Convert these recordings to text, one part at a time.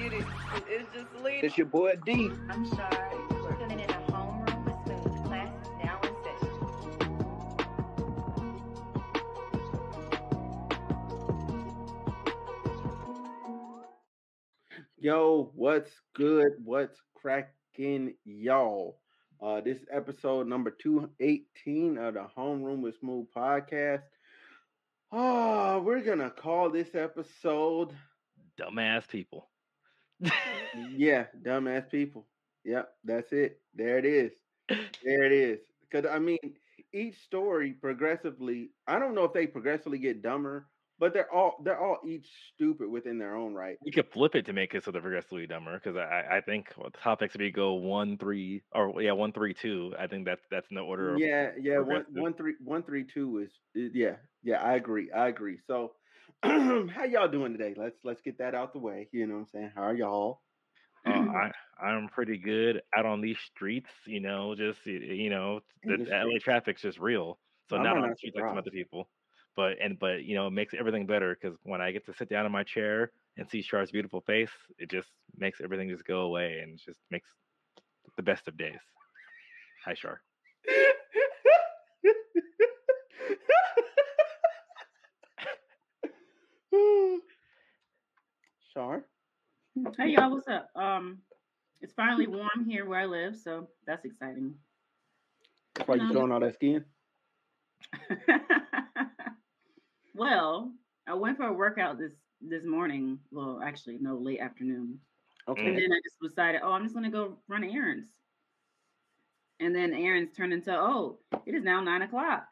get it. It's just Lena. It's your boy D. I'm Shar. We're tuning in a homeroom with Smooth. Class now in session. Yo, what's good? What's cracking, y'all? Uh, this is episode number 218 of the Homeroom with Smooth podcast. Oh, we're gonna call this episode Dumbass people. Yeah, dumbass people. Yep, that's it. There it is. There it is. Because I mean, each story progressively, I don't know if they progressively get dumber, but they're all they're all each stupid within their own right. You could flip it to make it so they're progressively dumber because I, I think what the topics if we go one three or yeah one three two I think that's that's in the order. Of Yeah, yeah, one, one three one three two is is- yeah, yeah, I agree. I agree. So how y'all doing today? Let's let's get that out the way. You know what I'm saying? How are y'all? Uh, I I'm pretty good out on these streets. You know, just you know the, the LA traffic's just real. So I'm not on the streets like some other people. But and but you know it makes everything better because when I get to sit down in my chair and see Char's beautiful face, it just makes everything just go away and just makes the best of days. Hi, Char. Char? Hey y'all, what's up? Um, it's finally warm here where I live, so that's exciting. That's why you No. showing all that skin? well, I went for a workout this this morning. Well, actually, no, late afternoon, Okay. and then I just decided, oh, I'm just gonna go run errands. And then errands turned into, oh, it is now nine o'clock.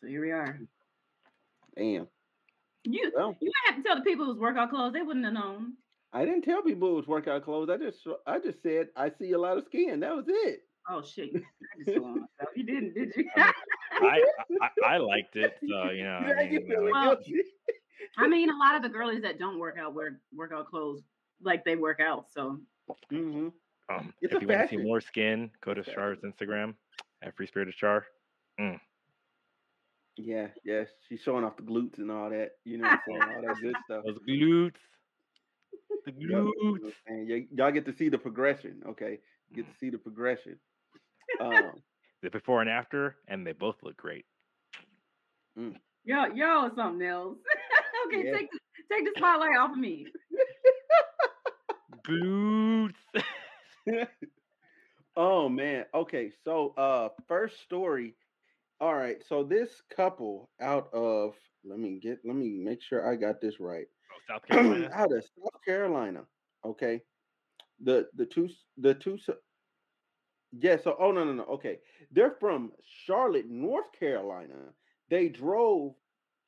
So here we are. Damn. You Well, you have to tell the people it was workout clothes. They wouldn't have known. I didn't tell people it was workout clothes. I just I just said I see a lot of skin. That was it. Oh shit! I just told myself. You didn't, did you? I, I I liked it. So you know, I Yeah, you mean, feeling Well. I mean, a lot of the girlies that don't work out wear workout clothes like they work out. So Mhm. Um, if a you want to see more skin, go to Char's Instagram at Free Spirited Char. Yeah, yes. She's showing off the glutes and all that. You know what I'm saying? All that good stuff. Those glutes, the Yep, you know what glutes. I'm? Y- y'all get to see the progression, okay? You get to see the progression. Um, The before and after, and they both look great. yo, yo, is something else. okay, Yeah. take the, take the spotlight off of me. Glutes. oh man. Okay, so uh first story. All right, so this couple out of let me get let me make sure I got this right. Oh, South Carolina. out of South Carolina. Okay. The the two the two yeah, so oh no no no okay. They're from Charlotte, North Carolina. They drove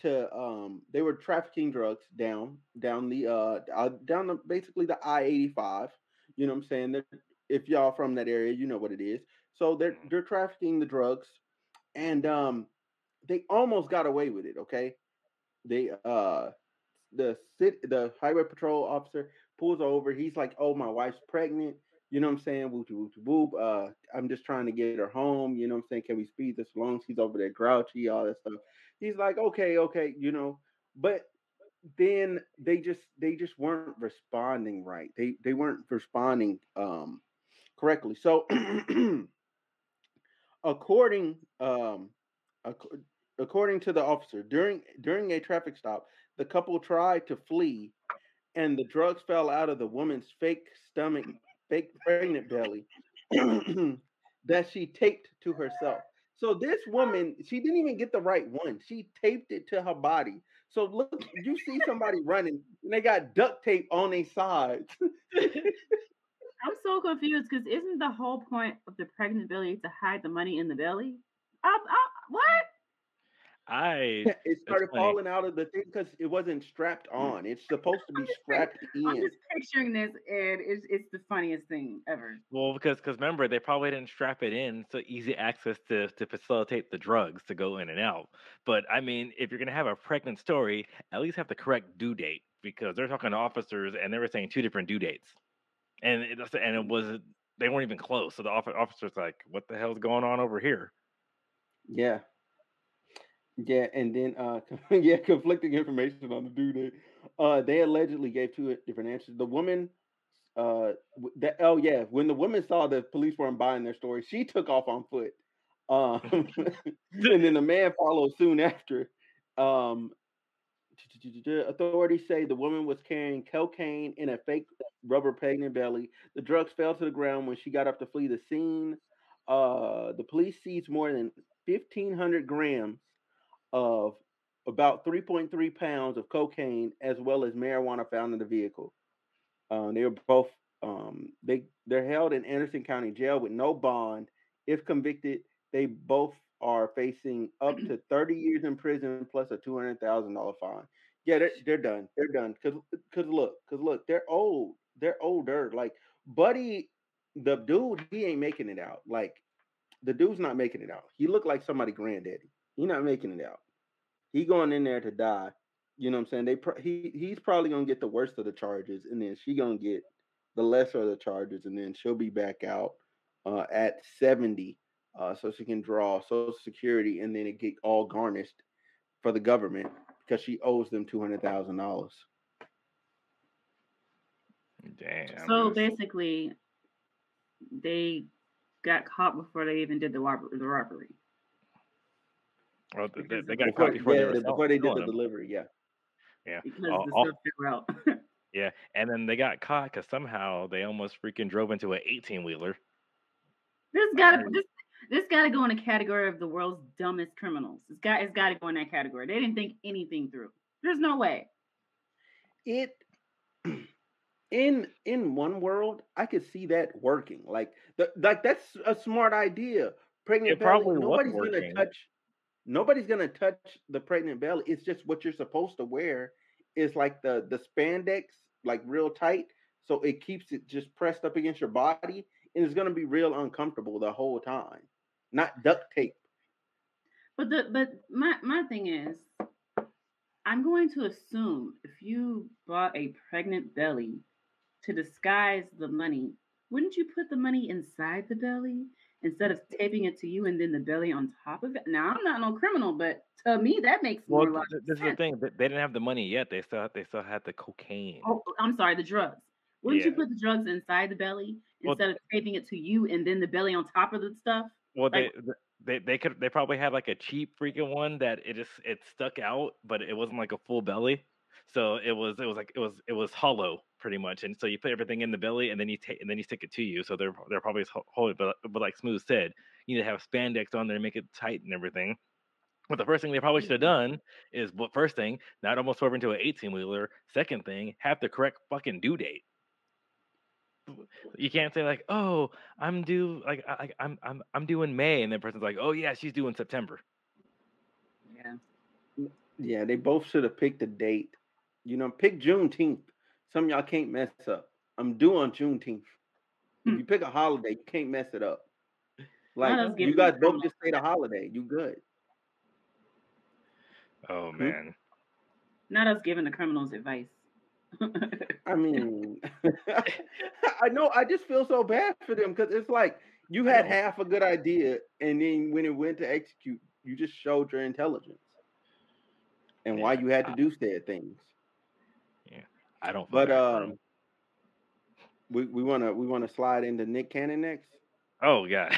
to um they were trafficking drugs down down the uh uh, down the basically the I-85. You know what I'm saying? They're, if y'all from that area, you know what it is. So they're they're trafficking the drugs and um they almost got away with it, okay? They uh the sit the highway patrol officer pulls over. He's like, "Oh, my wife's pregnant." You know what I'm saying? Whoop whoop whoop. Uh, I'm just trying to get her home. You know what I'm saying? Can we speed this along? She's over there grouchy, all that stuff. He's like, "Okay, okay," you know. But then they just they just weren't responding right. They they weren't responding um correctly. So according um ac- according to the officer during during a traffic stop the couple tried to flee and the drugs fell out of the woman's fake stomach fake pregnant belly that she taped to herself. So this woman she didn't even get the right one. She taped it to her body. So look you see somebody running and they got duct tape on their sides I'm so confused because isn't the whole point of the pregnant belly to hide the money in the belly? I, I, what? I it started falling out of the thing because it wasn't strapped mm. on it's supposed to be I'm just strapped I'm just picturing this, and it's it's the funniest thing ever. well because because remember they probably didn't strap it in so easy access to to facilitate the drugs to go in and out. But I mean, if you're gonna have a pregnant story, at least have the correct due date because they're talking to officers and they were saying two different due dates, and it and it was they weren't even close. So the officer's like, "What the hell's going on over here?" Yeah. Yeah, and then uh yeah, conflicting information on the due date. Uh they allegedly gave two different answers. The woman uh, that oh yeah, when the woman saw the police weren't buying their story, she took off on foot. Um, and then the man followed soon after. Um, authorities say the woman was carrying cocaine in a fake rubber pregnant belly. The drugs fell to the ground when she got up to flee the scene. Uh, the police seized more than 1,500 grams of about 3.3 pounds of cocaine as well as marijuana found in the vehicle. Uh, they were both um, they they're held in Anderson County Jail with no bond. If convicted, they both are facing up to 30 years in prison plus a two hundred thousand dollar fine. Yeah, they're they're done. They're done. Cause cause look, cause look, they're old. They're older. Like Buddy, the dude, he ain't making it out. Like the dude's not making it out. He looked like somebody granddaddy. He not making it out. He going in there to die. You know what I'm saying? They pro- he he's probably gonna get the worst of the charges, and then she gonna get the lesser of the charges, and then she'll be back out uh, at 70, uh, so she can draw Social Security, and then it get all garnished for the government because she owes them two hundred thousand dollars. Damn. So basically, they got caught before they even did the robbery. The robbery. well, they, because they got Before, caught before yeah, they before they did selling the them. delivery, yeah. Yeah. because All- the all- stuff fell out. Yeah, and then they got caught because somehow they almost freaking drove into an 18 wheeler. this gotta heard- this this gotta go in a category of the world's dumbest criminals. It's got it's gotta go in that category. They didn't think anything through. There's no way. it in in one world i could see that working like the, like that's a smart idea pregnant It belly probably nobody's gonna working. touch nobody's gonna touch the pregnant belly it's just what you're supposed to wear is like the the spandex like real tight so it keeps it just pressed up against your body and it's gonna be real uncomfortable the whole time not duct tape But the but my my thing is, I'm going to assume if you bought a pregnant belly to disguise the money, wouldn't you put the money inside the belly instead of taping it to you and then the belly on top of it? Now I'm not no criminal, but to me that makes Well, more th- logical th- this is the thing. They they didn't have the money yet. They still they still had the cocaine. Oh, I'm sorry, the drugs. Wouldn't you put the drugs inside the belly Well, instead of taping it to you and then the belly on top of the stuff? Well, they like- they they could they probably had like a cheap freaking one that it just it stuck out, but it wasn't like a full belly. So it was it was like it was it was hollow pretty much, and so you put everything in the belly, and then you take and then you stick it to you. So they're they're probably ho- hold but but like Smooth said, you need to have spandex on there to make it tight and everything. But the first thing they probably should have mm-hmm. done is what first thing, not almost swerve into an eighteen wheeler. Second thing, have the correct fucking due date. You can't say like, "Oh, I'm due like I, I- I'm I'm I'm due in May," and the person's like, "Oh yeah, she's due in September." Yeah. Yeah, they both should have picked a date. You know, pick Juneteenth. Some of y'all can't mess up. I'm due on Juneteenth. If Hmm. you pick a holiday, you can't mess it up. Like you guys them both just say the holiday. You good. Oh Hmm? man, Not us giving the criminals advice. I mean, I know. I just feel so bad for them because it's like you had half a good idea, and then when it went to execute, you just showed your intelligence and why you had to I- do said things. Yeah, I don't. But bad for 'em. um, we we wanna we wanna slide into Nick Cannon next. oh yeah.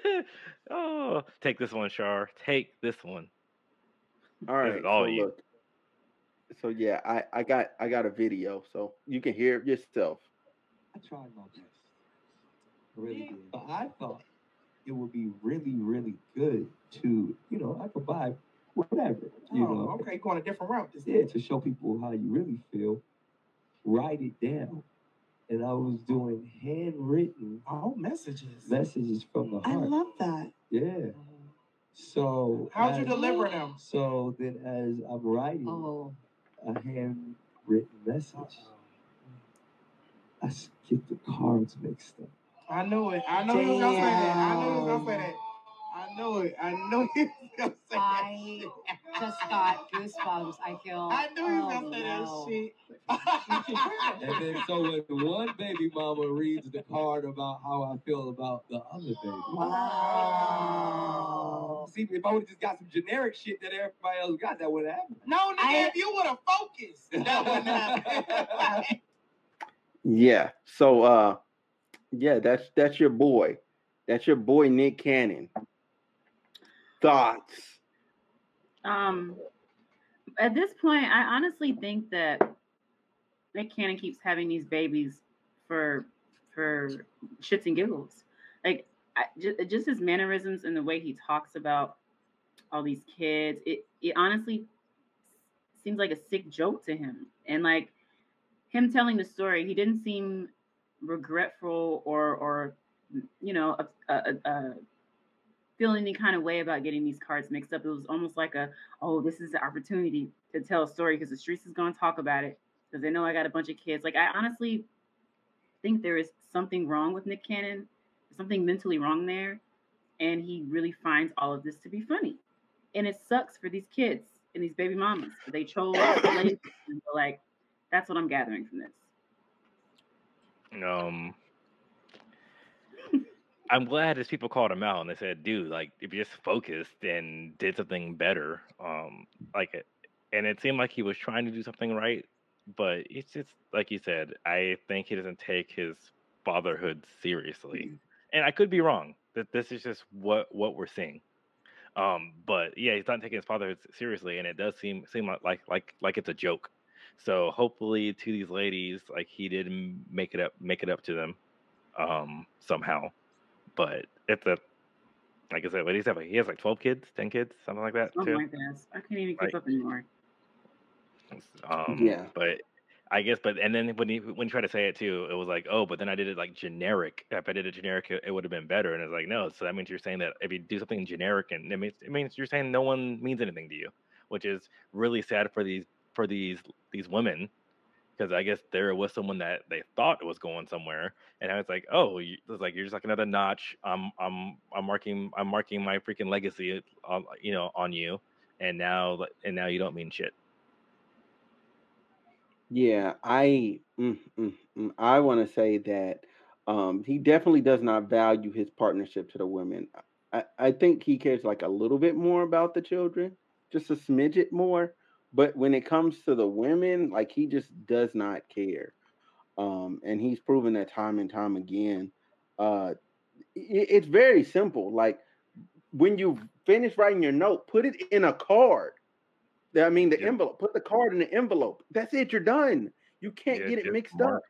oh, take this one, Shar. Take this one. All right. all so you. look. So yeah, I I got I got a video, so you can hear it yourself. I tried my best. I really did. But I thought it would be really, really good to, you know, I could buy whatever, you oh, know. okay, going a different route. This Yeah, to show people how you really feel. Write it down. And I was doing handwritten Oh, messages. messages from the heart. I love that. yeah. Mm-hmm. So How'd you deliver them? So then as I'm writing Oh. A handwritten message, I skipped the cards mixed up. I knew it. I knew you was gonna say that. I knew he was gonna say that. I knew it. I knew you was gonna say that. I shit. Just got goosebumps. I feel. I knew he was oh, gonna no. that shit. And then so when one baby mama reads the card about how I feel about the other baby. Wow. See, if I would have just got some generic shit that everybody else got, that would have happened. no, nigga, I- if you would have focused, that wouldn't happen. Yeah. So uh yeah, that's that's your boy. That's your boy Nick Cannon. Thoughts? Um, at this point, I honestly think that Nick Cannon keeps having these babies for for shits and giggles. Like I, just, just his mannerisms and the way he talks about all these kids, it it honestly seems like a sick joke to him. And like him telling the story, he didn't seem regretful or or you know uh, feeling any kind of way about getting these cards mixed up. It was almost like a oh, this is the opportunity to tell a story because the streets is going to talk about it because they know I got a bunch of kids. Like I honestly think there is something wrong with Nick Cannon, something mentally wrong there, and he really finds all of this to be funny. And it sucks for these kids and these baby mamas. They chose slaves, like that's what I'm gathering from this. Um, I'm glad his people called him out and they said, "Dude, like if you just focused and did something better, um, like it." And it seemed like he was trying to do something right, but it's just like you said. I think he doesn't take his fatherhood seriously, and I could be wrong. That this is just what what we're seeing. Um, but yeah, he's not taking his fatherhood seriously, and it does seem seem like like like, like it's a joke. So hopefully, to these ladies, like he did make it up, make it up to them, um, somehow. But it's a, like I said, what do you have? He has like twelve kids, ten kids, something like that Something too. like this. I can't even keep Right. up anymore. Um, Yeah. But I guess, but and then when he when he tried to say it too, it was like, oh, but then I did it like generic. If I did it generic, it, it would have been better. And it's like, no. So that means you're saying that if you do something generic, and it means it means you're saying no one means anything to you, which is really sad for these for these these women. Because I guess there was someone that they thought was going somewhere, and I was like, "Oh, you, it's like you're just like another notch. I'm, I'm, I'm marking, I'm marking my freaking legacy, on, you know, on you, and now, and now you don't mean shit." Yeah, I mm, mm, mm, I want to say that um, he definitely does not value his partnership to the women. I, I think he cares like a little bit more about the children, just a smidget more. But when it comes to the women, like he just does not care. Um, and he's proven that time and time again. Uh, it, it's very simple. Like when you finish writing your note, put it in a card. I mean, the envelope. Put the card in the envelope. That's it. You're done. You can't Yeah, get it mixed mark up.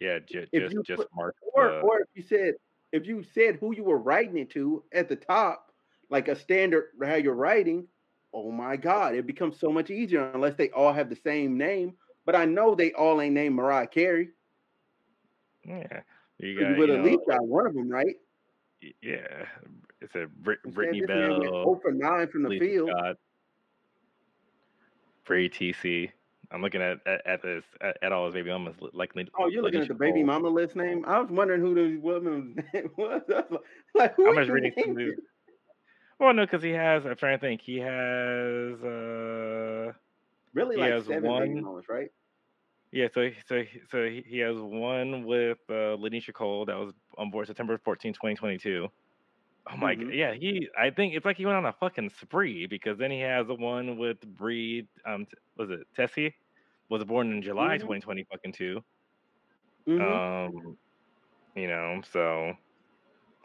Yeah, If just you just put- mark Or, the- or if you said if you said who you were writing it to at the top, like a standard how you're writing, oh my God, it becomes so much easier unless they all have the same name. But I know they all ain't named Mariah Carey. yeah. You You got would you at know, least got one of them right. yeah. It's a Brit- Instead, Brittany Bell, 0 for nine from the Lisa field. Scott, Free TC. I'm looking at at, at this at, at all his baby mamas li- like. Oh, you're looking at the baby mama list name. I was wondering who the woman's name was. Was like, who I'm just reading through name? Well, no, because he has. I'm trying to think. He has. uh Really, He like has seven baby one- mamas, right? Yeah, so so so he he has one with uh, Lanisha Cole that was on board September 14, 2022. Oh my god, Mhm. yeah, he I think it's like he went on a fucking spree because then he has the one with Breed um t- was it Tiesi was born in July Mhm. 2020 fucking two. Mhm. Um you know, so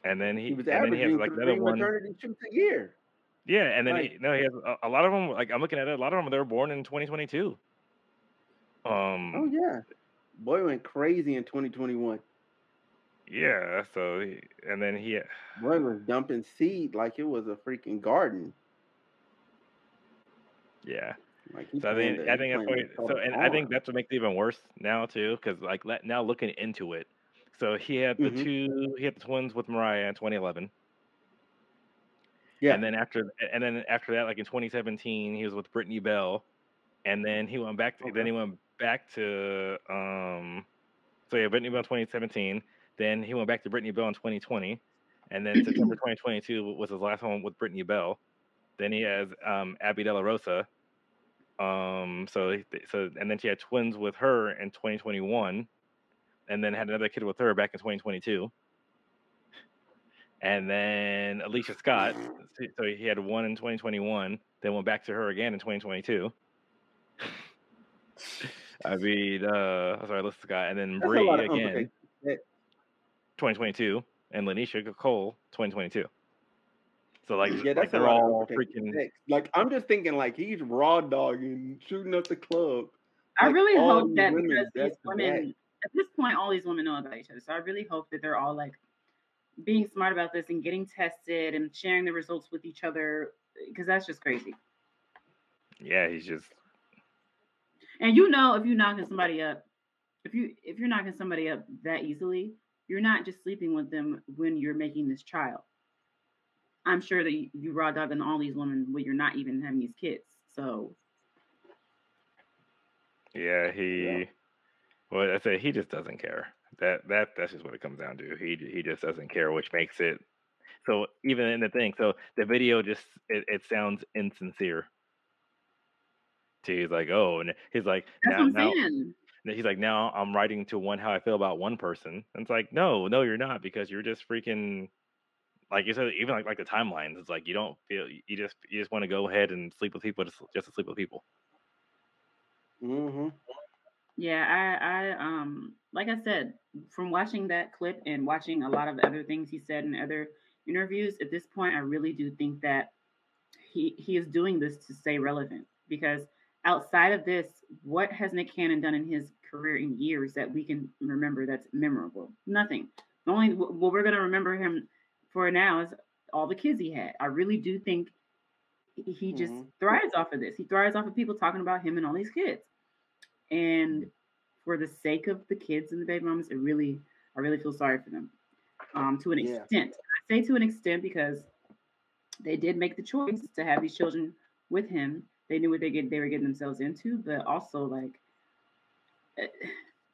and then he, he was and then he has averaging like three another one. maternity shoots a year. Yeah, and then Like- he, no, he has a, a lot of them like I'm looking at it, a lot of them they were born in 2022. Um Oh yeah, boy went crazy in 2021. yeah, so he, and then he Boy was dumping seed like it was a freaking garden. yeah. Like So I think I think that's what, so and I think that's what makes it even worse now too, because like let, now looking into it, so he had the Mhm. two he had the twins with Mariah in 2011, yeah. and then after and then after that, like in 2017, he was with Brittany Bell, and then he went back to, then he went back to um, so yeah, Brittany Bell in 2017, then he went back to Brittany Bell in 2020, and then September 2022 was his last one with Brittany Bell. Then he has um, Abby De La Rosa. Um, so so and then she had twins with her in 2021, and then had another kid with her back in 2022. And then Alicia Scott, so- so he had one in 2021, then went back to her again in 2022. I mean, uh, sorry, Alyssa Scott, and then That's a Bree again, 2022, and Lanisha Cole, 2022. So like, Yeah, that's a they're all freaking. sex. Like I'm just thinking, like he's raw dogging, shooting up the club. I Like, really hope that women because these women, back. At this point, all these women know about each other. So I really hope that they're all like being smart about this and getting tested and sharing the results with each other because that's just crazy. Yeah, he's just. And you know, if you're knocking somebody up, if you if you're knocking somebody up that easily, you're not just sleeping with them when you're making this child. I'm sure that you, you raw dogging all these women when you're not even having these kids. So Yeah, he. Well, I say he just doesn't care. That that that's just what it comes down to. He he just doesn't care, which makes it. So even in the thing, so the video just it, it sounds insincere. To he's like, oh, and he's like, that's now, what I'm now he's like, now I'm writing to one how I feel about one person. And it's like, no, no, you're not because you're just freaking. Like you said, even like like the timelines, it's like you don't feel you just you just want to go ahead and sleep with people just, just to sleep with people. Mm-hmm. Yeah, I, I, um, like I said, from watching that clip and watching a lot of other things he said in other interviews, at this point, I really do think that he he is doing this to stay relevant. Because outside of this, what has Nick Cannon done in his career in years that we can remember that's memorable? Nothing. The only what we're gonna remember him for now is all the kids he had. I really do think he just Mhm. thrives off of this. He thrives off of people talking about him and all these kids. And for the sake of the kids and the baby mamas, it really, I really feel sorry for them. Um, to an Yeah. extent. I say to an extent because they did make the choice to have these children with him. They knew what they get they were getting themselves into, but also like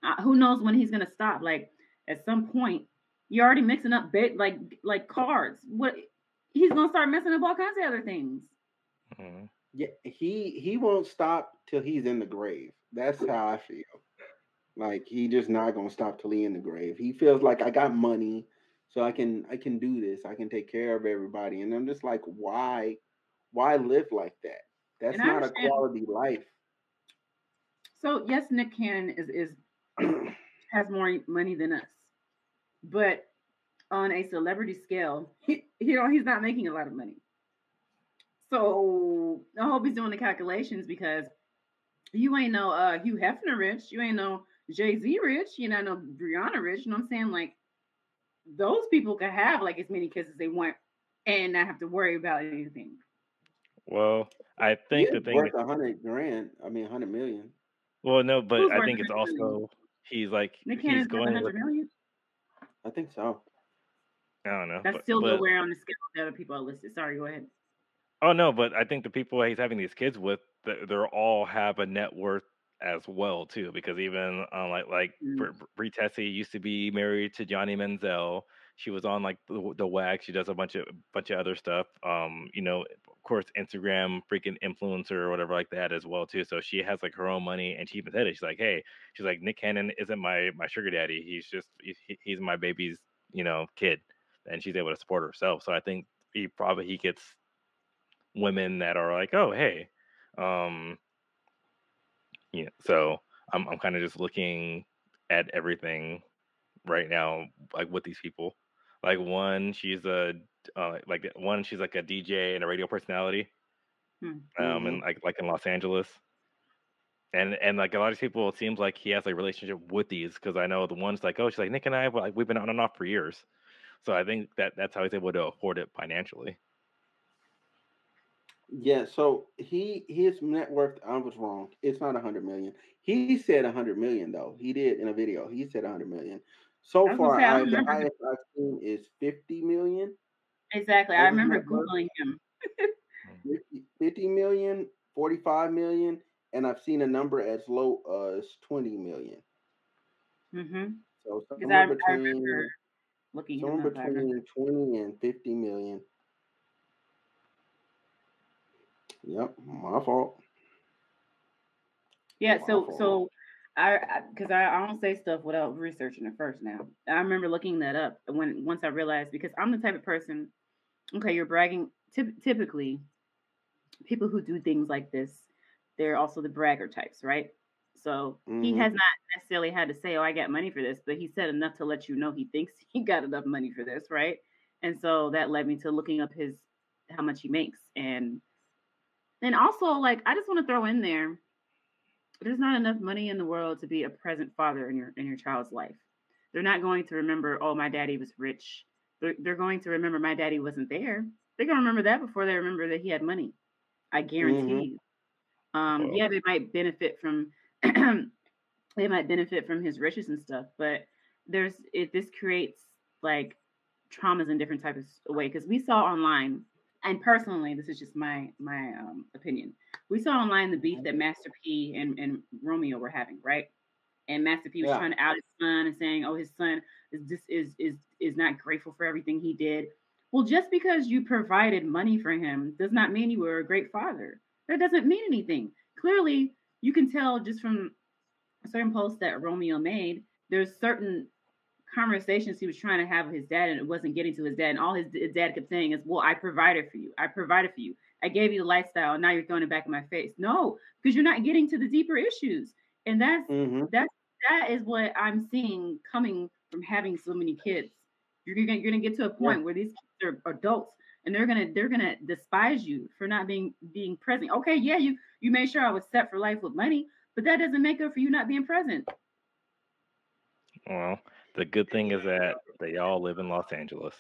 uh, who knows when he's gonna stop? Like at some point, you're already mixing up bit like like cards. What he's gonna start messing up all kinds of other things. Mhm. Yeah, he he won't stop till he's in the grave. That's how I feel. Like he just not gonna stop till he in the grave. He feels like I got money, so I can I can do this. I can take care of everybody. And I'm just like, why, why live like that? That's And not a quality life. So yes, Nick Cannon is is has more money than us, but on a celebrity scale, he you know he's not making a lot of money. So I hope he's doing the calculations because you ain't no uh Hugh Hefner rich, you ain't no Jay Z rich, you know no Brianna rich. You know what I'm saying? Like those people could have like as many kids as they want and not have to worry about anything. Well, I think is the thing worth a hundred grand. I mean, a hundred million. well, no, but Who's I think it's 100 million? also he's like Nick he's going 100 with million. I think so. I don't know. That's but- still but- nowhere on the scale that other people are listed. Sorry, go ahead. Oh no, but I think the people he's having these kids with, th- they're all have a net worth as well too. Because even um, like like Mm. Br- Br- Bre Tiesi used to be married to Johnny Manziel. She was on like the, the wax. She does a bunch of bunch of other stuff. Um, you know, of course, Instagram freaking influencer or whatever like that as well too. So she has like her own money, and she even said it. She's like, hey, she's like Nick Cannon isn't my my sugar daddy. He's just he- he's my baby's you know kid, and she's able to support herself. So I think he probably he gets women that are like, oh hey, um, yeah, so I'm I'm kind of just looking at everything right now, like with these people. Like one, she's a uh, like one, she's like a DJ and a radio personality, Hmm. um, and like like in Los Angeles. And and like a lot of people, it seems like he has like a relationship with these because I know the ones like, oh, she's like Nick and I, like we've been on and off for years. So I think that that's how he's able to afford it financially. Yeah, so he his net worth. I was wrong. It's not a hundred million. He said a hundred million though. He did in a video. He said a hundred million. So I far, say, I, I the highest I've seen is fifty million. Exactly. I remember googling him. 50, 50 million, 45 million, and I've seen a number as low as 20 million. Mm-hmm. So Because I, somewhere I between remember looking somewhere up. I remember. between 20 and 50 million. Yep, my fault. Yeah. So Waffle. so I because I, I don't say stuff without researching it first. Now I remember looking that up when once I realized because I'm the type of person. Okay, you're bragging. Typ- typically, people who do things like this, they're also the bragger types, right? So he Mhm. has not necessarily had to say, "Oh, I got money for this," but he said enough to let you know he thinks he got enough money for this, right? And so that led me to looking up his how much he makes, and and also like I just want to throw in there, there's not enough money in the world to be a present father in your in your child's life. They're not going to remember, "Oh, my daddy was rich." They're, they're going to remember my daddy wasn't there. They're gonna remember that before they remember that he had money. I guarantee you. Um, Well- yeah, they might benefit from they might benefit from his riches and stuff, but there's it this creates like traumas in different types of way because we saw online and personally this is just my my um, opinion. We saw online the beef that master p and, and romeo were having right? And master p was Yeah. trying to out his son and saying oh his son is this is is is not grateful for everything he did. Well just because you provided money for him does not mean you were a great father. That doesn't mean anything. Clearly you can tell just from certain posts that romeo made there's certain conversations he was trying to have with his dad and it wasn't getting to his dad and all his, his dad kept saying is well i provided for you. I provided for you. I gave you the lifestyle and now you're throwing it back in my face. No because you're not getting to the deeper issues and that's Mhm. that's that is what i'm seeing coming from having so many kids. You're gonna you're gonna get to a point where these kids are adults and they're gonna they're gonna despise you for not being being present. Okay yeah you you made sure i was set for life with money but that doesn't make up for you not being present. Well, the good thing is that they all live in Los Angeles.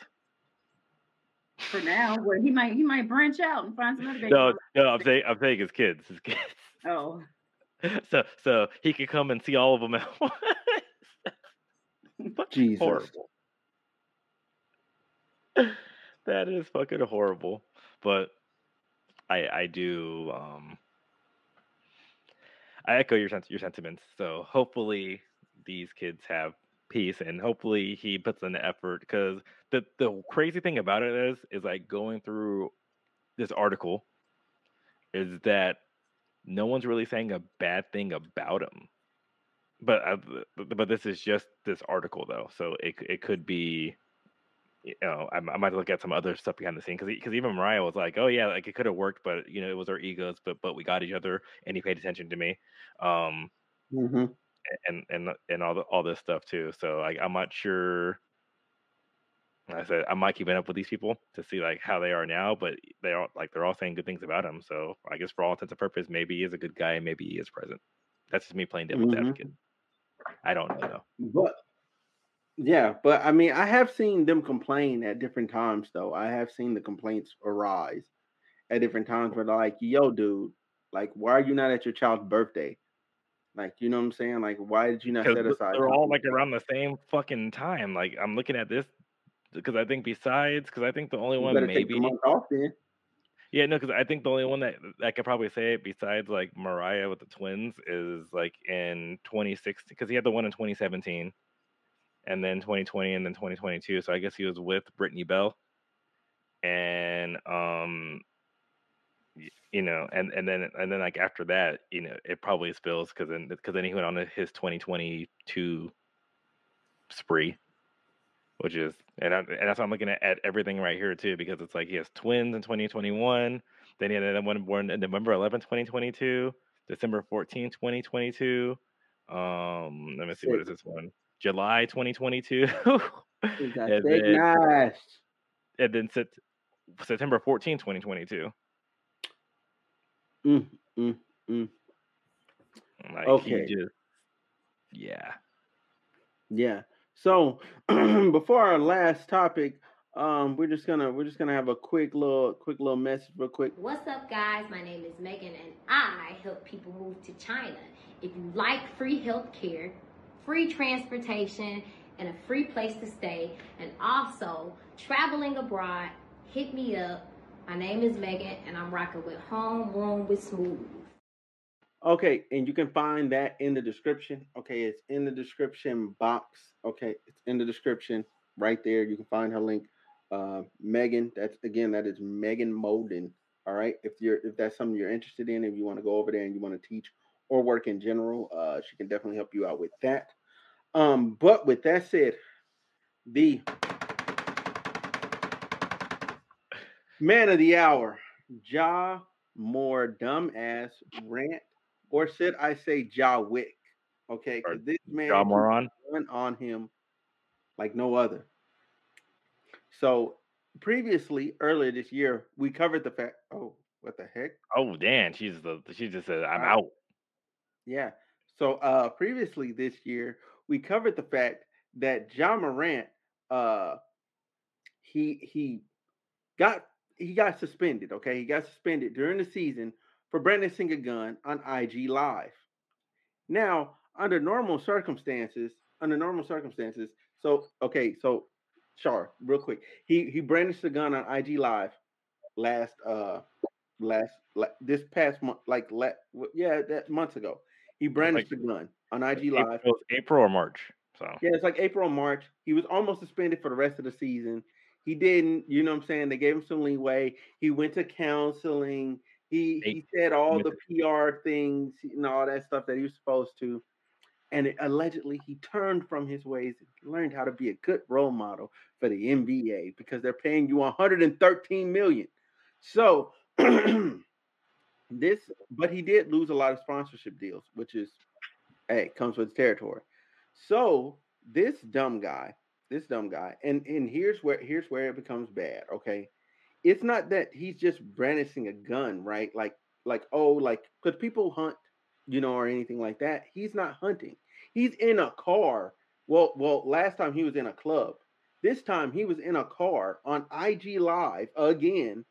for now where he might he might branch out and find some other baby No, no, I'm saying I'm saying his kids, his kids. oh So so he could come and see all of them at once. Jesus. horrible. that is fucking horrible. But I I do um I echo your sent- your sentiments. So hopefully these kids have peace and hopefully he puts in the effort because the the crazy thing about it is is like going through this article is that no one's really saying a bad thing about him. But uh, but this is just this article though so it it could be you know I, I might look at some other stuff behind the scene because because even Mariah was like oh yeah like it could have worked but you know it was our egos but but we got each other and he paid attention to me. Um hmm and and and all the all this stuff too so like I'm not sure like I said I'm not keeping up with these people to see like how they are now but they are like they're all saying good things about him so I guess for all intents and purposes maybe he is a good guy and maybe he is present that's just me playing devil's Mhm. advocate I don't know though But yeah, but I mean, I have seen them complain at different times, though. I have seen the complaints arise at different times where they're like, "Yo, dude, like, why are you not at your child's birthday? Like, you know what I'm saying? Like, why did you not set aside?" they're all like around the same fucking time. Like I'm looking at this because I think besides because I think the only You one better take the maybe off then. yeah no because I think the only one that I could probably say it besides like Mariah with the twins is like in 2016 because he had the one in 2017 and then 2020 and then 2022. So I guess he was with Brittany Bell and um you know and and then and then like after that you know it probably spills because then because then he went on his 2022 spree which is and, I, and that's why i'm looking at, at everything right here too because it's like he has twins in 2021 then he had another one born in november 11 2022 december 14 2022 um let me see what is this one july 2022 He got and then, nice. and then september 14 2022 Mm, mm, mm. Like Okay. he just yeah. Yeah. So before our last topic, um, we're just gonna we're just gonna have a quick little quick little message real quick. What's up, guys? My name is Megan, and I help people move to China. If you like free health care, free transportation, and a free place to stay, and also traveling abroad, hit me up. My name is Megan, and I'm rocking with Home Room with Smooth. Okay, and you can find that in the description. Okay, it's in the description box. Okay, it's in the description right there. You can find her link. Uh, Megan, that's again, that is Megan Molden. All right, if you're if that's something you're interested in, if you want to go over there and you want to teach or work in general, uh, she can definitely help you out with that. Um, but with that said, the man of the hour, Ja More dumbass rant or should I say Ja Wick? Okay, because this man Ja Moron. one on him like no other. So previously, earlier this year, we covered the fact. Oh, what the heck? Oh damn, she's the she just said I'm Wow. out. Yeah. So uh previously this year, we covered the fact that Ja Morant uh he he got he got suspended, okay? He got suspended during the season for brandishing a gun on IG Live. Now, under normal circumstances, under normal circumstances, so okay, so Char, real quick. He he brandished a gun on IG Live last uh last like this past month like la- w- yeah, that months ago. He brandished a gun on IG Live. April, April or March. So Yeah, it's like April or March. He was almost suspended for the rest of the season. He didn't, you know what I'm saying? They gave him some leeway. He went to counseling. He he said all the PR things and all that stuff that he was supposed to. And it, allegedly he turned from his ways learned how to be a good role model for the NBA because they're paying you 113 million. So this, but he did lose a lot of sponsorship deals, which is hey, comes with territory. So this dumb guy, this dumb guy, and and here's where here's where it becomes bad. Okay, it's not that he's just brandishing a gun, right? Like like oh like because people hunt, you know, or anything like that. He's not hunting. He's in a car. Well, well, last time he was in a club. This time he was in a car on IG Live again.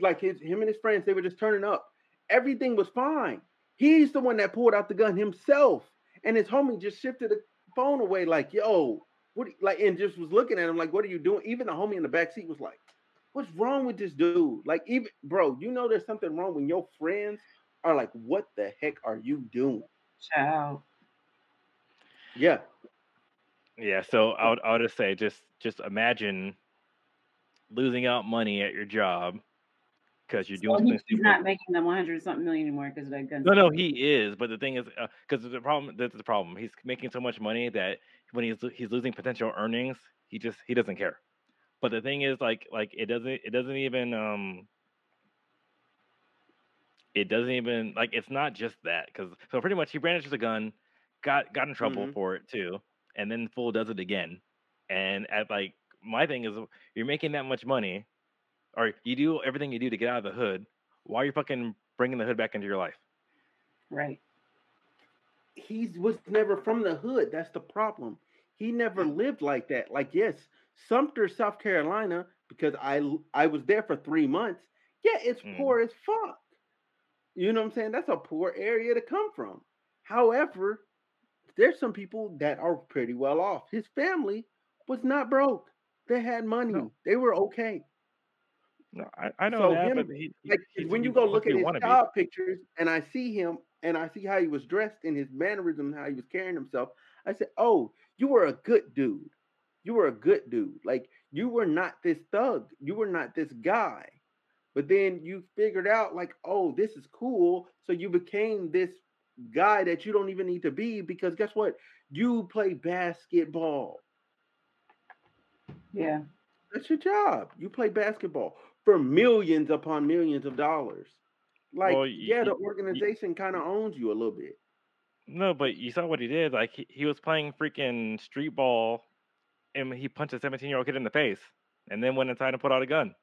Like his him and his friends, they were just turning up. Everything was fine. He's the one that pulled out the gun himself. And his homie just shifted the phone away, like, yo, what you- like, and just was looking at him like, what are you doing? Even the homie in the back seat was like, What's wrong with this dude? Like, even bro, you know there's something wrong when your friends are like, What the heck are you doing? Child. Yeah. Yeah, so I would I would just say just just imagine losing out money at your job because you're doing So something he, he's stupid. not making them 100 something million anymore because of that gun. No, no, he is. But the thing is, uh, because the problem, that's the problem. He's making so much money that when he's he's losing potential earnings, he just he doesn't care. But the thing is, like like it doesn't it doesn't even um it doesn't even like it's not just that because so pretty much he brandishes a gun, got got in trouble Mhm. for it too, and then fool does it again, and at like my thing is you're making that much money, or you do everything you do to get out of the hood. Why are you fucking bringing the hood back into your life? Right. He was never from the hood. That's the problem. He never lived like that. Like yes, Sumter, South Carolina, because I I was there for three months. Yeah, it's Mm. poor as fuck. You know what I'm saying? That's a poor area to come from. However, there's some people that are pretty well off. His family was not broke. They had money. They were okay. No, I, I know So that, him- but he, he- Like he's- when you go look at you his wanna be. pictures and I see him and I see how he was dressed and his mannerism, how he was carrying himself, I said, "Oh, you were a good dude. You were a good dude. Like you were not this thug. You were not this guy." But then you figured out like, "Oh, this is cool." So you became this guy that you don't even need to be because guess what? You play basketball. Yeah. That's your job. You play basketball for millions upon millions of dollars. Like, Well, y- yeah, the y- y- organization kind of owns you a little bit. No, but you saw what he did. Like he, he was playing freaking street ball, and he punched a 17 year old kid in the face, and then went inside and put out a gun.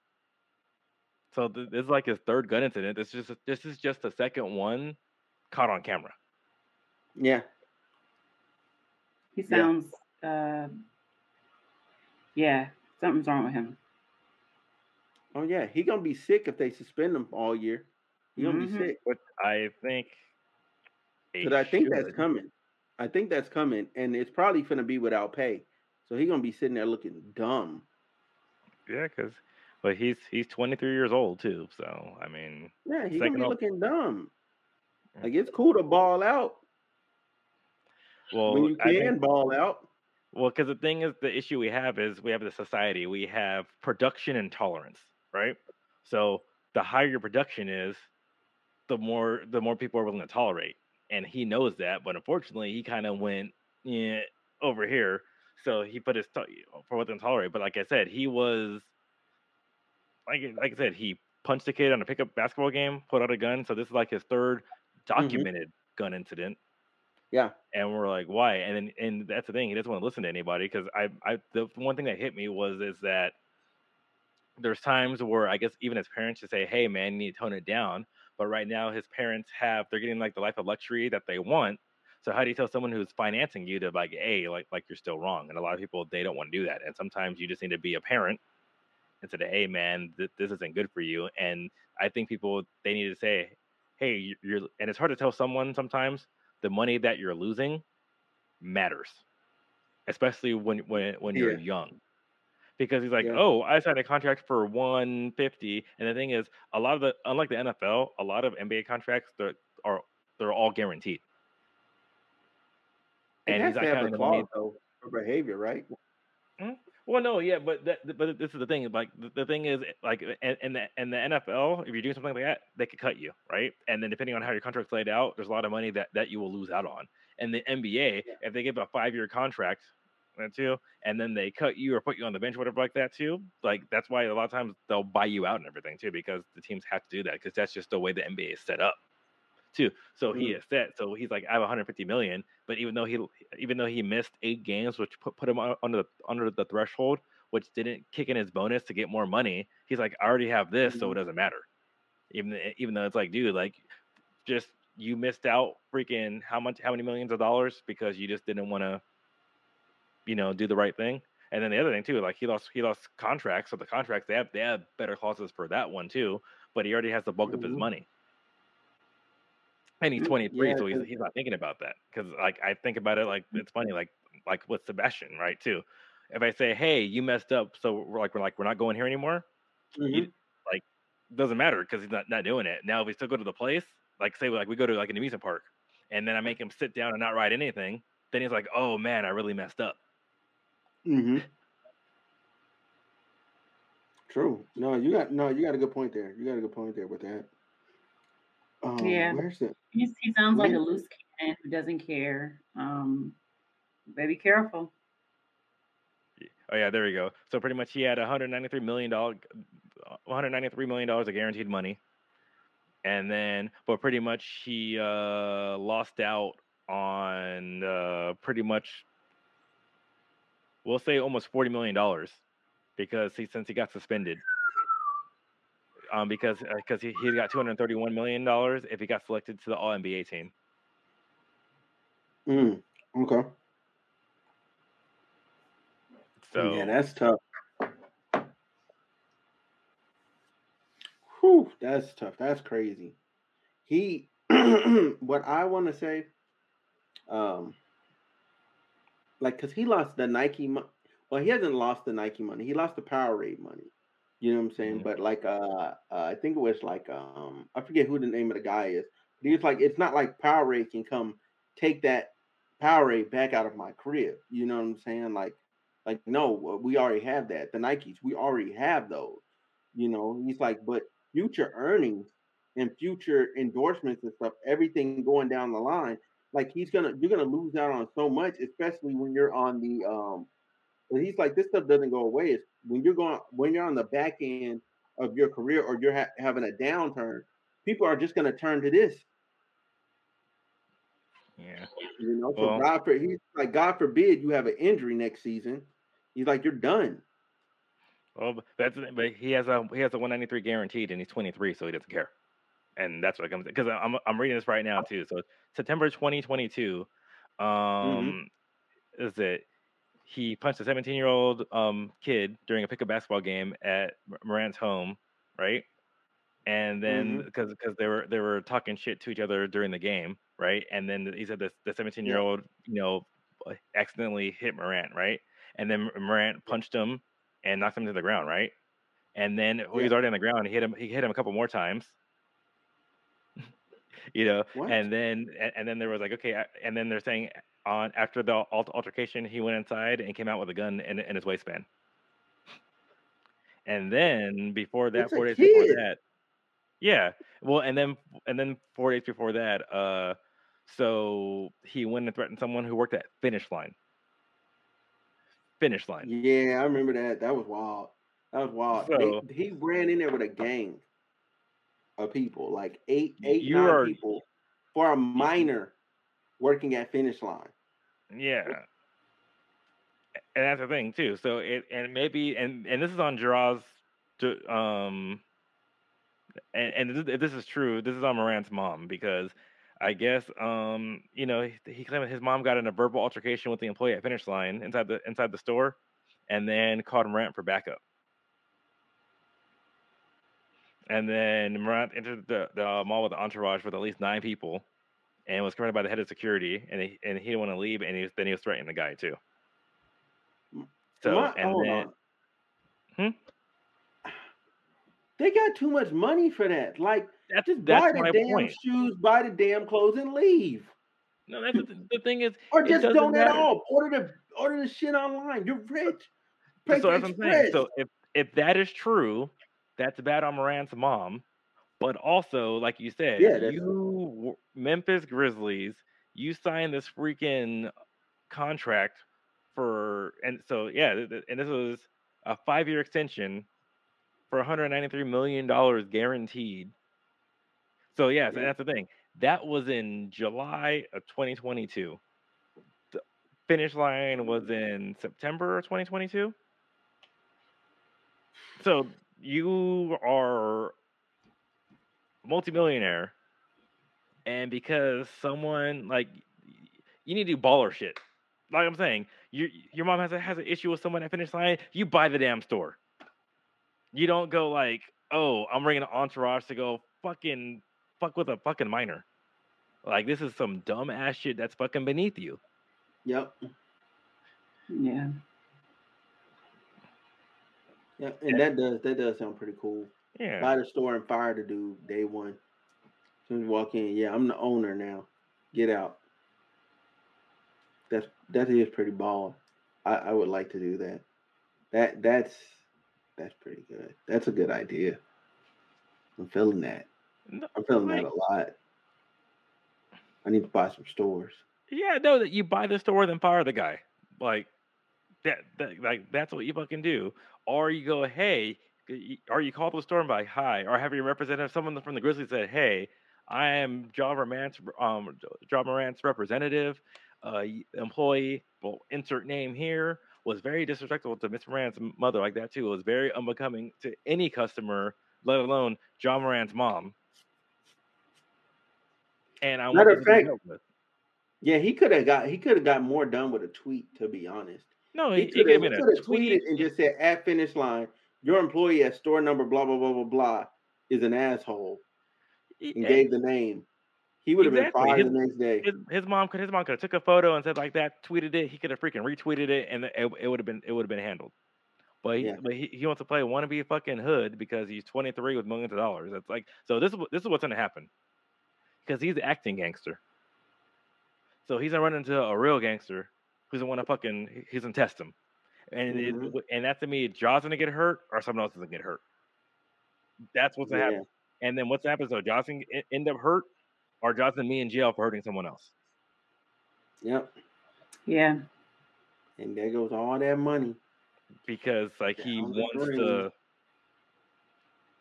So th- this is like his third gun incident. This is just this is just the second one caught on camera. Yeah. He Yeah. sounds, uh, yeah, something's wrong with him. Oh yeah, he gonna be sick if they suspend him all year. He gonna Mhm. be sick. But I think. Because I think that's coming. I think that's coming, and it's probably gonna be without pay. So he gonna be sitting there looking dumb. Yeah, because but he's he's 23 years old too. So I mean, Yeah, he gonna be off- looking dumb. Like it's cool to ball out well, when you think- can ball out. Well, because the thing is, the issue we have is we have the society. We have production and tolerance, right? So the higher your production is, the more the more people are willing to tolerate, and he knows that. But unfortunately, he kind of went yeah, over here, so he put his to- for what they tolerate. But like I said, he was like like I said, he punched a kid on a pickup basketball game, put out a gun. So this is like his third mm-hmm. documented gun incident. Yeah. And we're like, why? And then, and that's the thing. He doesn't want to listen to anybody because I, I, the one thing that hit me was is that there's times where I guess even his parents should say, hey man, you need to tone it down. But right now, his parents have they're getting like the life of luxury that they want. So how do you tell someone who's financing you to like, hey, like like you're still wrong? And a lot of people they don't want to do that. And sometimes you just need to be a parent and say, hey man, th- this isn't good for you. And I think people they need to say, hey, you're and it's hard to tell someone sometimes the money that you're losing matters, especially when when when you're young. Because he's like, Yeah. oh, I signed a contract for 150, and the thing is, a lot of the unlike the NFL, a lot of NBA contracts they're they're all guaranteed. And he's to not have counting a the money clause though for behavior, right? Hmm? Well, no, yeah, but that, but this is the thing. Like the, the thing is, like in, the in the NFL, if you're doing something like that, they could cut you, right? And then depending on how your contract's laid out, there's a lot of money that that you will lose out on. And the NBA, if they give a five year contract, too, and then they cut you or put you on the bench, whatever like that too, like that's why a lot of times they'll buy you out and everything too, because the teams have to do that because that's just the way the NBA is set up too. So he Mm. is set. So he's like, I have 150 million, but even though he even though he missed eight games, which put, put him on- under the under the threshold, which didn't kick in his bonus to get more money, he's like, I already have this, so it doesn't matter. Even even though it's like, dude, like, just you missed out freaking how much how many millions of dollars because you just didn't want to, you know, do the right thing. And then the other thing too, like he lost he lost contracts, so the contracts they have they have better clauses for that one too, but he already has the bulk of his Mhm. money. And he's Mm, 23, yeah, so he's, he's not thinking about that. Because like I think about it, like it's funny, like like with Sebastian, right? Too. If I say, "Hey, you messed up," so we're like we're like we're not going here anymore. Mm-hmm. He, like doesn't matter because he's not not doing it. Now if we still go to the place, like say like we go to like an amusement park, and then I make him sit down and not ride anything, then he's like, "Oh man, I really messed up." Mm-hmm. True. No, you got no, you got a good point there. You got a good point there with that. Um, Yeah. Where's the? He's, he sounds like a loose cannon who doesn't care. Um, but be careful. Oh yeah, there we go. So pretty much he had 193 million dollar, 193 million dollars of guaranteed money, and then but pretty much he uh, lost out on uh, pretty much, we'll say almost 40 million dollars, because he since he got suspended. Um, because because he he got 231 million dollars if he got selected to the All NBA team. Mm, okay. So yeah, that's tough. Whew, that's tough. That's crazy. He, what I want to say, um, like, cause he lost the Nike. Mo- well, he hasn't lost the Nike money. He lost the Powerade money. You know what I'm saying? Mhm. But like, uh, uh, I think it was like, um, I forget who the name of the guy is. But he was like, it's not like Powerade can come take that Powerade back out of my crib. You know what I'm saying? Like, like no, uh, we already have that. The Nikes, we already have those. You know, he's like, but future earnings and future endorsements and stuff, everything going down the line, like he's gonna, you're gonna lose out on so much, especially when you're on the, um, he's like, this stuff doesn't go away. It's when you're going, when you're on the back end of your career or you're ha- having a downturn, people are just gonna turn to this. yeah. You know, so Well- God for he's like, God forbid you have an injury next season. He's like, you're done. Well, that's but he has a he has a 193 guaranteed, and he's 23, so he doesn't care. And that's what comes because I'm I'm reading this right now too. So September 2022, um, is it? He punched a 17 year old um kid during a pickup basketball game at Morant's home, right? And then because because they were they were talking shit to each other during the game, right? And then he said this the 17 year old you know accidentally hit Morant, right? And then Morant punched him and knocked him to the ground, right? And then when he was already on the ground, he hit him. He hit him a couple more times. You know, What? and then and, then there was like okay, and then they're saying on after the altercation, he went inside and came out with a gun in, in his waistband. And then before that, It's four days before that, yeah. Well, and then and then four days before that, uh, so he went and threatened someone who worked at Finish Line. Finish Line. Yeah, I remember that. That was wild. That was wild. They- So- he ran in there with a gang of people, like eight, eight, you nine are- people, for a minor working at finish line. Yeah. And that's the thing too. So it and maybe and and this is on to um and, and this, this is true, this is on Morant's mom because I guess um you know he, he claimed his mom got in a verbal altercation with the employee at finish line inside the inside the store and then called Morant for backup. And then Morant entered the, the mall with an entourage with at least nine people and was confronted by the head of security and he, and he didn't want to leave and he was, then he was threatening the guy too. So My- and hold then on. Hmm? They got too much money for that. Like, that's just that's buy the my damn point. shoes, buy the damn clothes, and leave. No, that's the, the thing is, Or just don't at all. Order the order the shit online. You're rich. Pay so that's what I'm saying. So if if that is true, that's bad on Morant's mom. But also, like you said, Yeah, you Memphis Grizzlies, you signed this freaking contract for, and so yeah, and this was a five year extension for 193 million dollars guaranteed. So yes, Yeah. and that's the thing. That was in July of 2022. The finish line was in September of 2022. So you are multimillionaire, and because someone like you need to do baller shit. Like I'm saying, your your mom has a has an issue with someone at finish line, you buy the damn store. You don't go like, oh, I'm bringing an entourage to go fucking fuck with a fucking minor. Like this is some dumb ass shit that's fucking beneath you. Yep. Yeah. Yeah, and that does that does sound pretty cool. Yeah. Buy the store and fire the dude day one. As soon as you walk in, yeah, I'm the owner now. Get out. That's that is pretty ball. I, I would like to do that. That that's that's pretty good. That's a good idea. I'm feeling that. No, I'm feeling that a lot. I need to buy some stores. Yeah, no, that you buy the store, then fire the guy. Like that, that, like that's what you fucking do. Or you go, hey, or you call the store and be like, hi, or have your representative, someone from the Grizzlies said, hey, I am Ja Morant's, um, Ja Morant's representative, uh, employee. Well, insert name here was very disrespectful to Miss Morant's mother, like that too. It was very unbecoming to any customer, let alone Ja Morant's mom. And I want Matter of fact, with. Yeah, he could have got he could have got more done with a tweet, to be honest. No, He he, he could gave have it a tweeted tweet. and just said at finish line, your employee at store number blah blah blah blah blah is an asshole and Yeah, gave the name. He would have Exactly. been fired His- the next day. his, his mom could his mom could have took a photo and said like that, tweeted it. He could have freaking retweeted it, and it, it would have been it would have been handled. But he, Yeah. but he, he wants to play wannabe fucking hood because he's 23 with millions of dollars. That's like so. This is this is what's gonna happen because he's acting gangster. So he's gonna run into a real gangster who's the one to fucking he- he's gonna test him, and it, Mhm. and that to me, Ja's gonna get hurt or someone else is gonna get hurt. That's what's gonna Yeah. happen. And then what's happens though? Ja's can e- end up hurt, or Ja's and me in jail for hurting someone else. Yep. Yeah. And there goes all that money. because like he wants drain. to.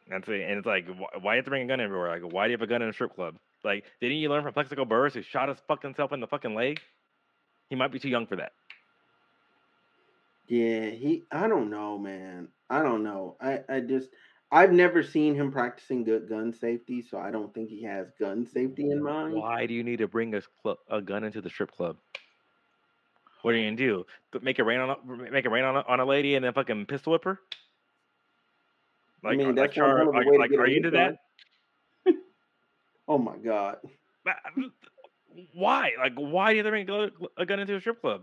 That's it, and it's like, wh- why you have to bring a gun everywhere? Like, why do you have a gun in a strip club? Like, didn't you learn from Plaxico Burress who shot his fucking self in the fucking leg? He might be too young for that. Yeah, he I don't know, man. I don't know. I, I just I've never seen him practicing good gun safety, so I don't think he has gun safety in mind. Why do you need to bring a, cl- a gun into the strip club? What are you gonna do? Make it rain on a, make it rain on a, on a lady and then fucking pistol whip her? I Like, mean, uh, like, that's one Char- hell of a like, like, are you into that? Oh my god. Why? Like, why do they bring a gun into a strip club?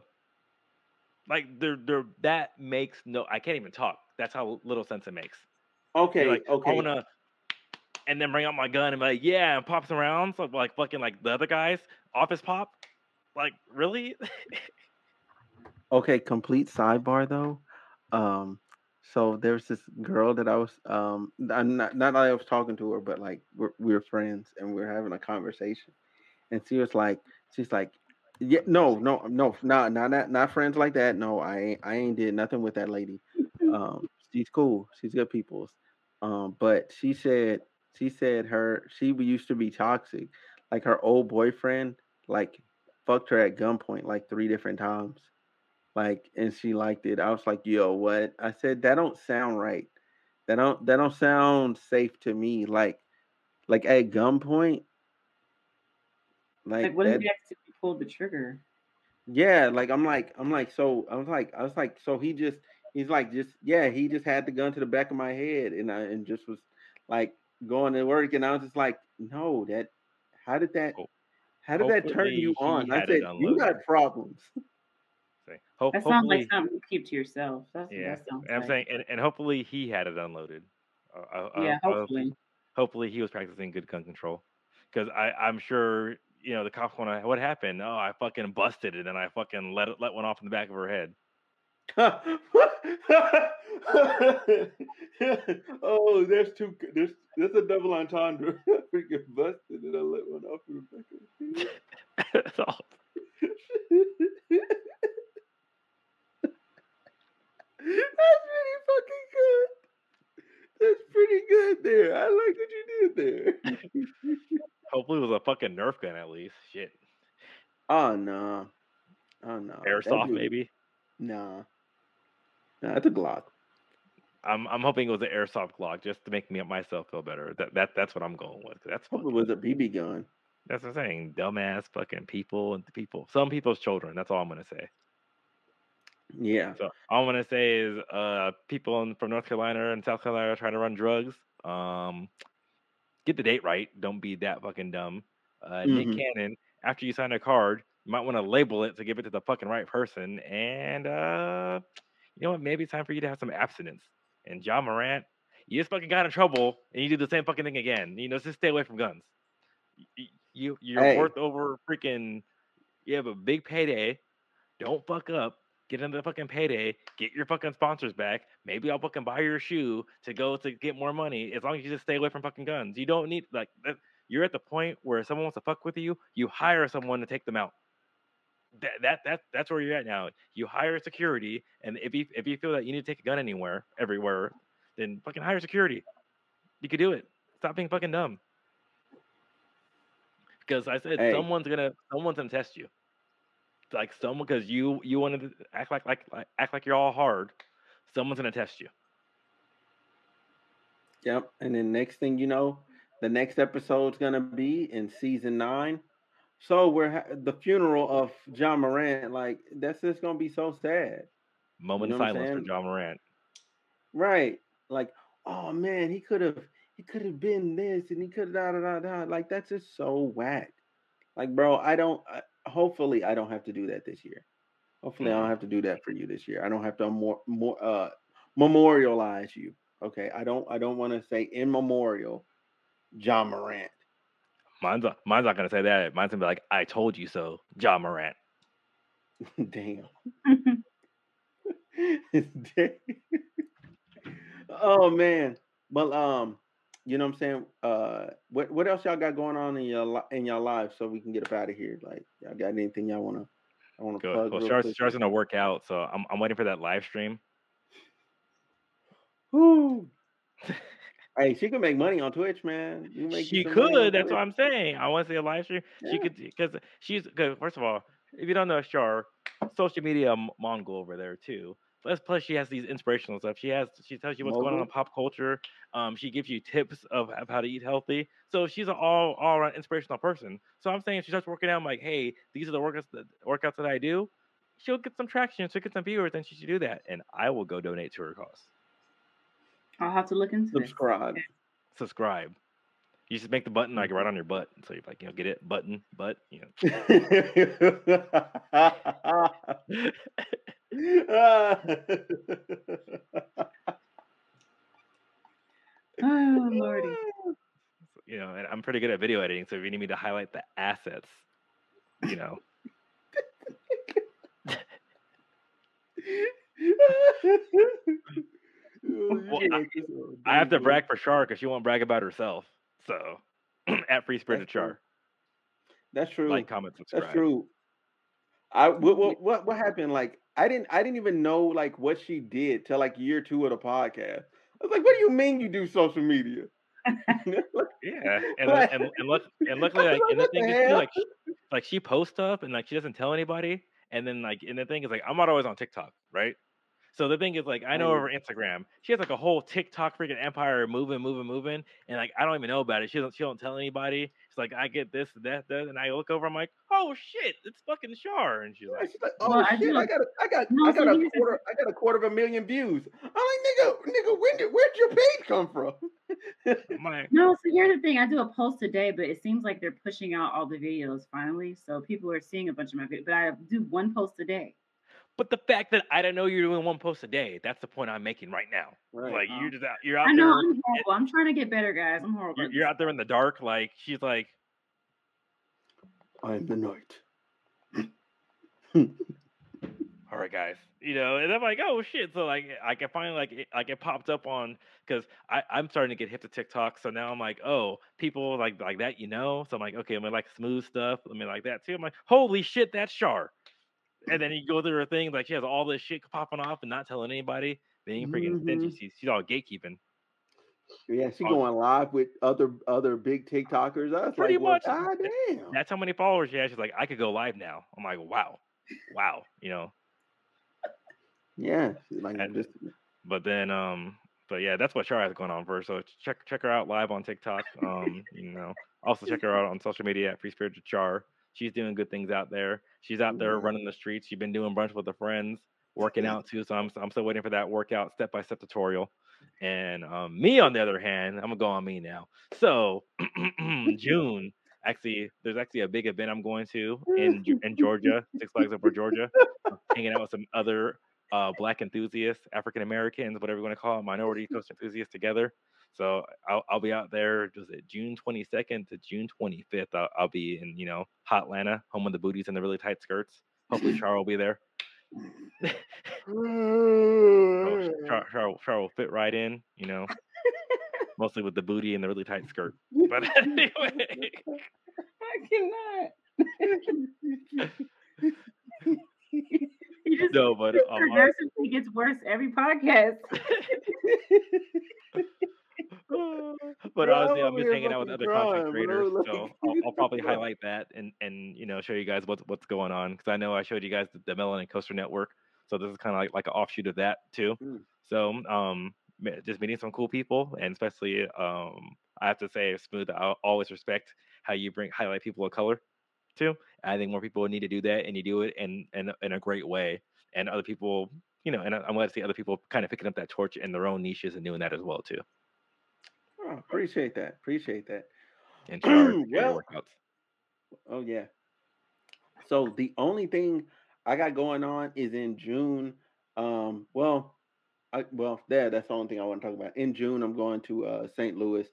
Like, they're, they're, that makes no. I can't even talk. That's how little sense it makes. Okay, like, okay. I wanna, and then bring out my gun and be like, yeah, and pop some rounds like, like fucking like the other guys, office pop. Like, really? Okay, complete sidebar though. Um, so there's this girl that I was um, I'm not not that I was talking to her, but like we're we were friends and we are having a conversation, and she was like, she's like, yeah, no, no, no, not not not not friends like that. No, I ain't I ain't did nothing with that lady. Um, she's cool. She's good people. Um, but she said she said her she used to be toxic. like her old boyfriend, like fucked her at gunpoint like three different times. Like, and she liked it. I was like, yo, what? I said, that don't sound right. That don't that don't sound safe to me. Like, like at gunpoint. Like, Like, what that, if you accidentally pulled the trigger? yeah, like I'm like I'm like so I was like I was like so he just he's like just yeah he just had the gun to the back of my head and I and just was like going to work and I was just like no that how did that how did that turn you on? I said you got problems. Say, ho- That sounds like something you keep to yourself. That's what yeah. that And I'm like. saying, and, and hopefully he had it unloaded. Uh, uh, yeah, uh, uh, hopefully. hopefully he was practicing good gun control because I I'm sure you know the cops want to what happened oh I fucking busted it and I fucking let it let one off in the back of her head oh, there's two. There's there's a double entendre. Freaking busted and I let one off in the back of. That's all. That's pretty fucking good. That's pretty good there. I like what you did there. Hopefully it was a fucking Nerf gun at least shit oh no. Oh no. Airsoft dude- maybe Nah. Nah, it's a Glock. I'm I'm hoping it was an airsoft Glock just to make me myself feel better that that that's what I'm going with. that's fucking, was a BB gun. that's what I'm saying dumbass fucking people and people some people's children that's all I'm gonna say Yeah. So all I'm gonna say is, uh, people in, from North Carolina and South Carolina trying to run drugs. Um, get the date right. Don't be that fucking dumb. Uh, Mhm. Nick Cannon, after you sign a card, you might want to label it to give it to the fucking right person. And uh, you know what? Maybe it's time for you to have some abstinence. And Ja Morant, you just fucking got in trouble, and you do the same fucking thing again. You know, just stay away from guns. You, you you're Hey. worth over freaking. You have a big payday. Don't fuck up. Get into the fucking payday. Get your fucking sponsors back. Maybe I'll fucking buy your shoe to go to get more money. As long as you just stay away from fucking guns. You don't need like that. You're at the point where if someone wants to fuck with you, you hire someone to take them out. That that that that's where you're at now. You hire security, and if you if you feel that you need to take a gun anywhere, everywhere, then fucking hire security. You could do it. Stop being fucking dumb. Because I said Hey. someone's gonna someone's gonna test you. Like someone because you you wanted to act like, like like act like you're all hard. Someone's gonna test you. Yep. And then next thing you know, the next episode's gonna be in season nine. So we're ha- the funeral of Ja Morant. Like that's just gonna be so sad. Moment know of silence for? Ja Morant. Right. Like, oh man, he could have he could have been this and he could have da da da da. Like that's just so whack. Like, bro, I don't. I, hopefully, I don't have to do that this year. Hopefully, I don't have to do that for you this year. I don't have to more more uh memorialize you. Okay, I don't. I don't want to say in memorial, Ja Morant. Mine's not, mine's not gonna say that. Mine's gonna be like, "I told you so," Ja Morant. Damn. Damn. oh man. Well, um, you know what I'm saying? Uh what what else y'all got going on in your in your lives so we can get up out of here? Like y'all got anything y'all wanna I wanna Good. plug Well, quick? Char's gonna work out, so I'm I'm waiting for that live stream. Woo. hey, she could make money on Twitch, man. You make She some money on could. That's what I'm saying. I want to see a live stream. She could because she's good. First of all, if you don't know Char, social media Mongol over there too. Plus, plus she has these inspirational stuff. She has she tells you what's going on in pop culture. Um, she gives you tips of, of how to eat healthy. So she's an all all around inspirational person. So I'm saying if she starts working out, I'm like, hey, these are the workouts that workouts that I do. She'll get some traction. She'll get some viewers, and she should do that. And I will go donate to her cause. I'll have to look into this. Subscribe. Subscribe. You just make the button like right on your butt. So you're like, you know, get it button butt. You know. Oh lordy. you know, and I'm pretty good at video editing. So if you need me to highlight the assets, you know, Well, I- I have to brag for Char because she won't brag about herself. So at Free Spirited. Char, That's true. like, comment, subscribe. That's true. I what, what what what happened? Like I didn't I didn't even know like what she did till like year two of the podcast. I was like, what do you mean you do social media? Yeah, and Like- and and, look, and luckily, like, like, and the what the thing is, too, like, she, like she posts stuff and like she doesn't tell anybody, and then like, and the thing is, like, I'm not always on TikTok, right? So the thing is, like, I know over Instagram, she has like a whole TikTok freaking empire moving, moving, moving, and like I don't even know about it. She don't, she don't tell anybody. She's like, I get this, that, that, and I look over, I'm like, oh shit, it's fucking Char, and she's Yeah, like, she's like, oh Well, I shit, do- I got, a, I got, No, I so got a here's the quarter, I got a quarter of a million views. I'm like, nigga, nigga, when did, where'd your page come from? Like, No, so here's the thing. I do a post a day, but it seems like they're pushing out all the videos finally. So people are seeing a bunch of my videos. But I do one post a day. But the fact that I don't know you're doing one post a day, that's the point I'm making right now. Right. Like Oh. you're just out, you're out I know there. I'm horrible. I'm trying to get better, guys. I'm horrible. You're, you're out there in the dark. Like she's like, I'm the night. all right, guys, you know, and I'm like, oh shit. So like, I can finally like, it, like it popped up on because I I'm starting to get hip to TikTok. So now I'm like, oh, people like like that, you know. So I'm like, okay, I'm gonna like smooth stuff. I mean, like that too. I'm like, holy shit, that's Char. And then you go through her thing, like she has all this shit popping off and not telling anybody. Being freaking stingy. Mhm. She's, she's all gatekeeping. Yeah, she going live with other other big TikTokers. I was Pretty like, well, much. God damn. That's how many followers she has. She's like, I could go live now. I'm like, wow, wow, you know. Yeah, like And- just But then, um, but yeah, that's what Char has going on for her. So check check her out live on TikTok. Um, you know, also check her out on social media at Free Spirited Char. She's doing good things out there. She's out there Yeah. running the streets. She's been doing brunch with her friends, working out too. So I'm I'm still waiting for that workout step by step tutorial. And um, me, on the other hand, I'm gonna go on me now. So June, actually, there's actually a big event I'm going to in in Georgia, Six Flags Over Georgia, hanging out with some other uh, Black enthusiasts, African Americans, whatever you want to call them, minority coast enthusiasts together. So I'll, I'll be out there. Was it June 22nd to June 25th? I'll, I'll be in you know hot Atlanta, home of the booties and the really tight skirts. Hopefully, Char will be there. So Char, Char, will- Char will fit right in, you know, mostly with the booty and the really tight skirt. But anyway, I cannot. You just no, but um, progressively gets worse every podcast. but honestly, I'm just hanging out with other content creators, so I'll, I'll probably highlight that and and you know show you guys what's what's going on because I know I showed you guys the, the Melanin Coaster Network, so this is kind of like like an offshoot of that too. Mm. So um, just meeting some cool people, and especially um, I have to say, Smooth, I always respect how you bring highlight people of color too. I think more people need to do that, and you do it in in, a- in a great way, and other people. You know, and I'm glad to see other people kind of picking up that torch in their own niches and doing that as well too. Oh, appreciate that. Appreciate that. And your Well- workouts. Oh yeah. So the only thing I got going on is in June. Um, well, I well, there that's the only thing I want to talk about. In June, I'm going to uh St. Louis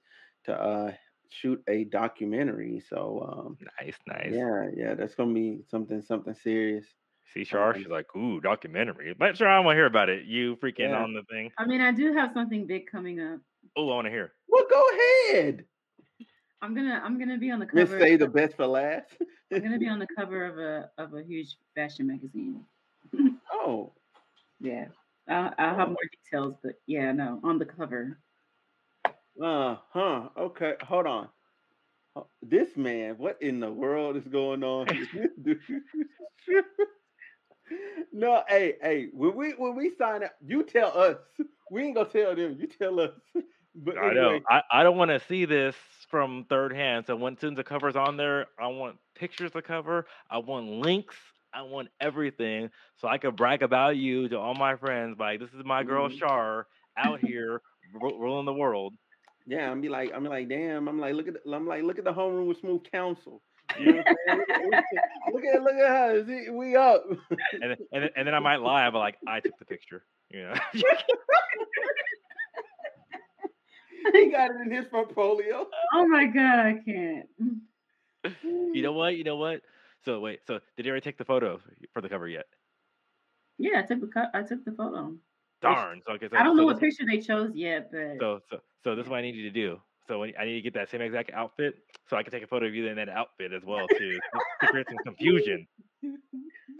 to uh shoot a documentary. So um Nice, nice. yeah, yeah, that's gonna be something something serious. See, Char, Um, she's like, ooh, documentary. But sure, I want to hear about it. You freaking Yeah. on the thing. I mean, I do have something big coming up. Oh, I want to hear. Well, go ahead. I'm gonna I'm gonna be on the Let's cover. say the best for last. I'm gonna be on the cover of a of a huge fashion magazine. oh, Yeah, I'll, I'll have more details, but yeah, no, on the cover. Uh huh. Okay, hold on. This man, what in the world is going on? with this dude? no, hey, hey, when we when we sign up, you tell us. We ain't gonna tell them. You tell us. But I know. I, I don't want to see this from third hand. So when soon the cover's on there, I want pictures to cover. I want links. I want everything so I could brag about you to all my friends. Like this is my girl Mhm. Char out here ru- ruling the world. yeah, I'm be like, I'm like, damn. I'm like, look at, the, I'm like, look at the homeroom with smooth counsel. You know look, at, look at her. We up. And then, and then, and then I might lie, but like I took the picture. You know. he got it in his portfolio. Oh my god, I can't. you know what? You know what? So wait. So did you already take the photo for the cover yet? Yeah, I took the cut. I took the photo. Darn. So okay. So, I don't know what this- picture they chose yet, but So so so this is what I need you to do. So when, I need to get that same exact outfit, so I can take a photo of you in that outfit as well too, to create some confusion.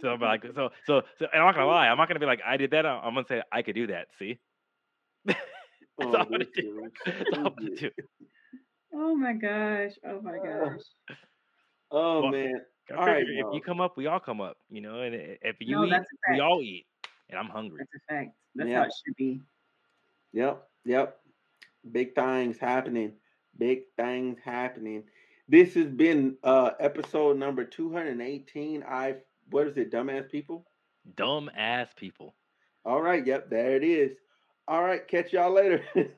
So I'm like, so so so, and I'm not gonna lie, I'm not gonna be like I did that. I'm I'm gonna say I could do that. See, that's all Oh, I'm gonna do. That's all I'm gonna do. Oh my gosh. Oh my gosh. Oh Well, man. I All right, figure if y'all. you come up, we all come up. You know, and if you No, eat, we all eat. And I'm hungry. That's a fact. That's Yeah. how it should be. Yep, yep. Big things happening. Big things happening. This has been uh episode number 218. I what is it, dumbass people? Dumb ass people. All right, yep, there it is. All right, catch y'all later.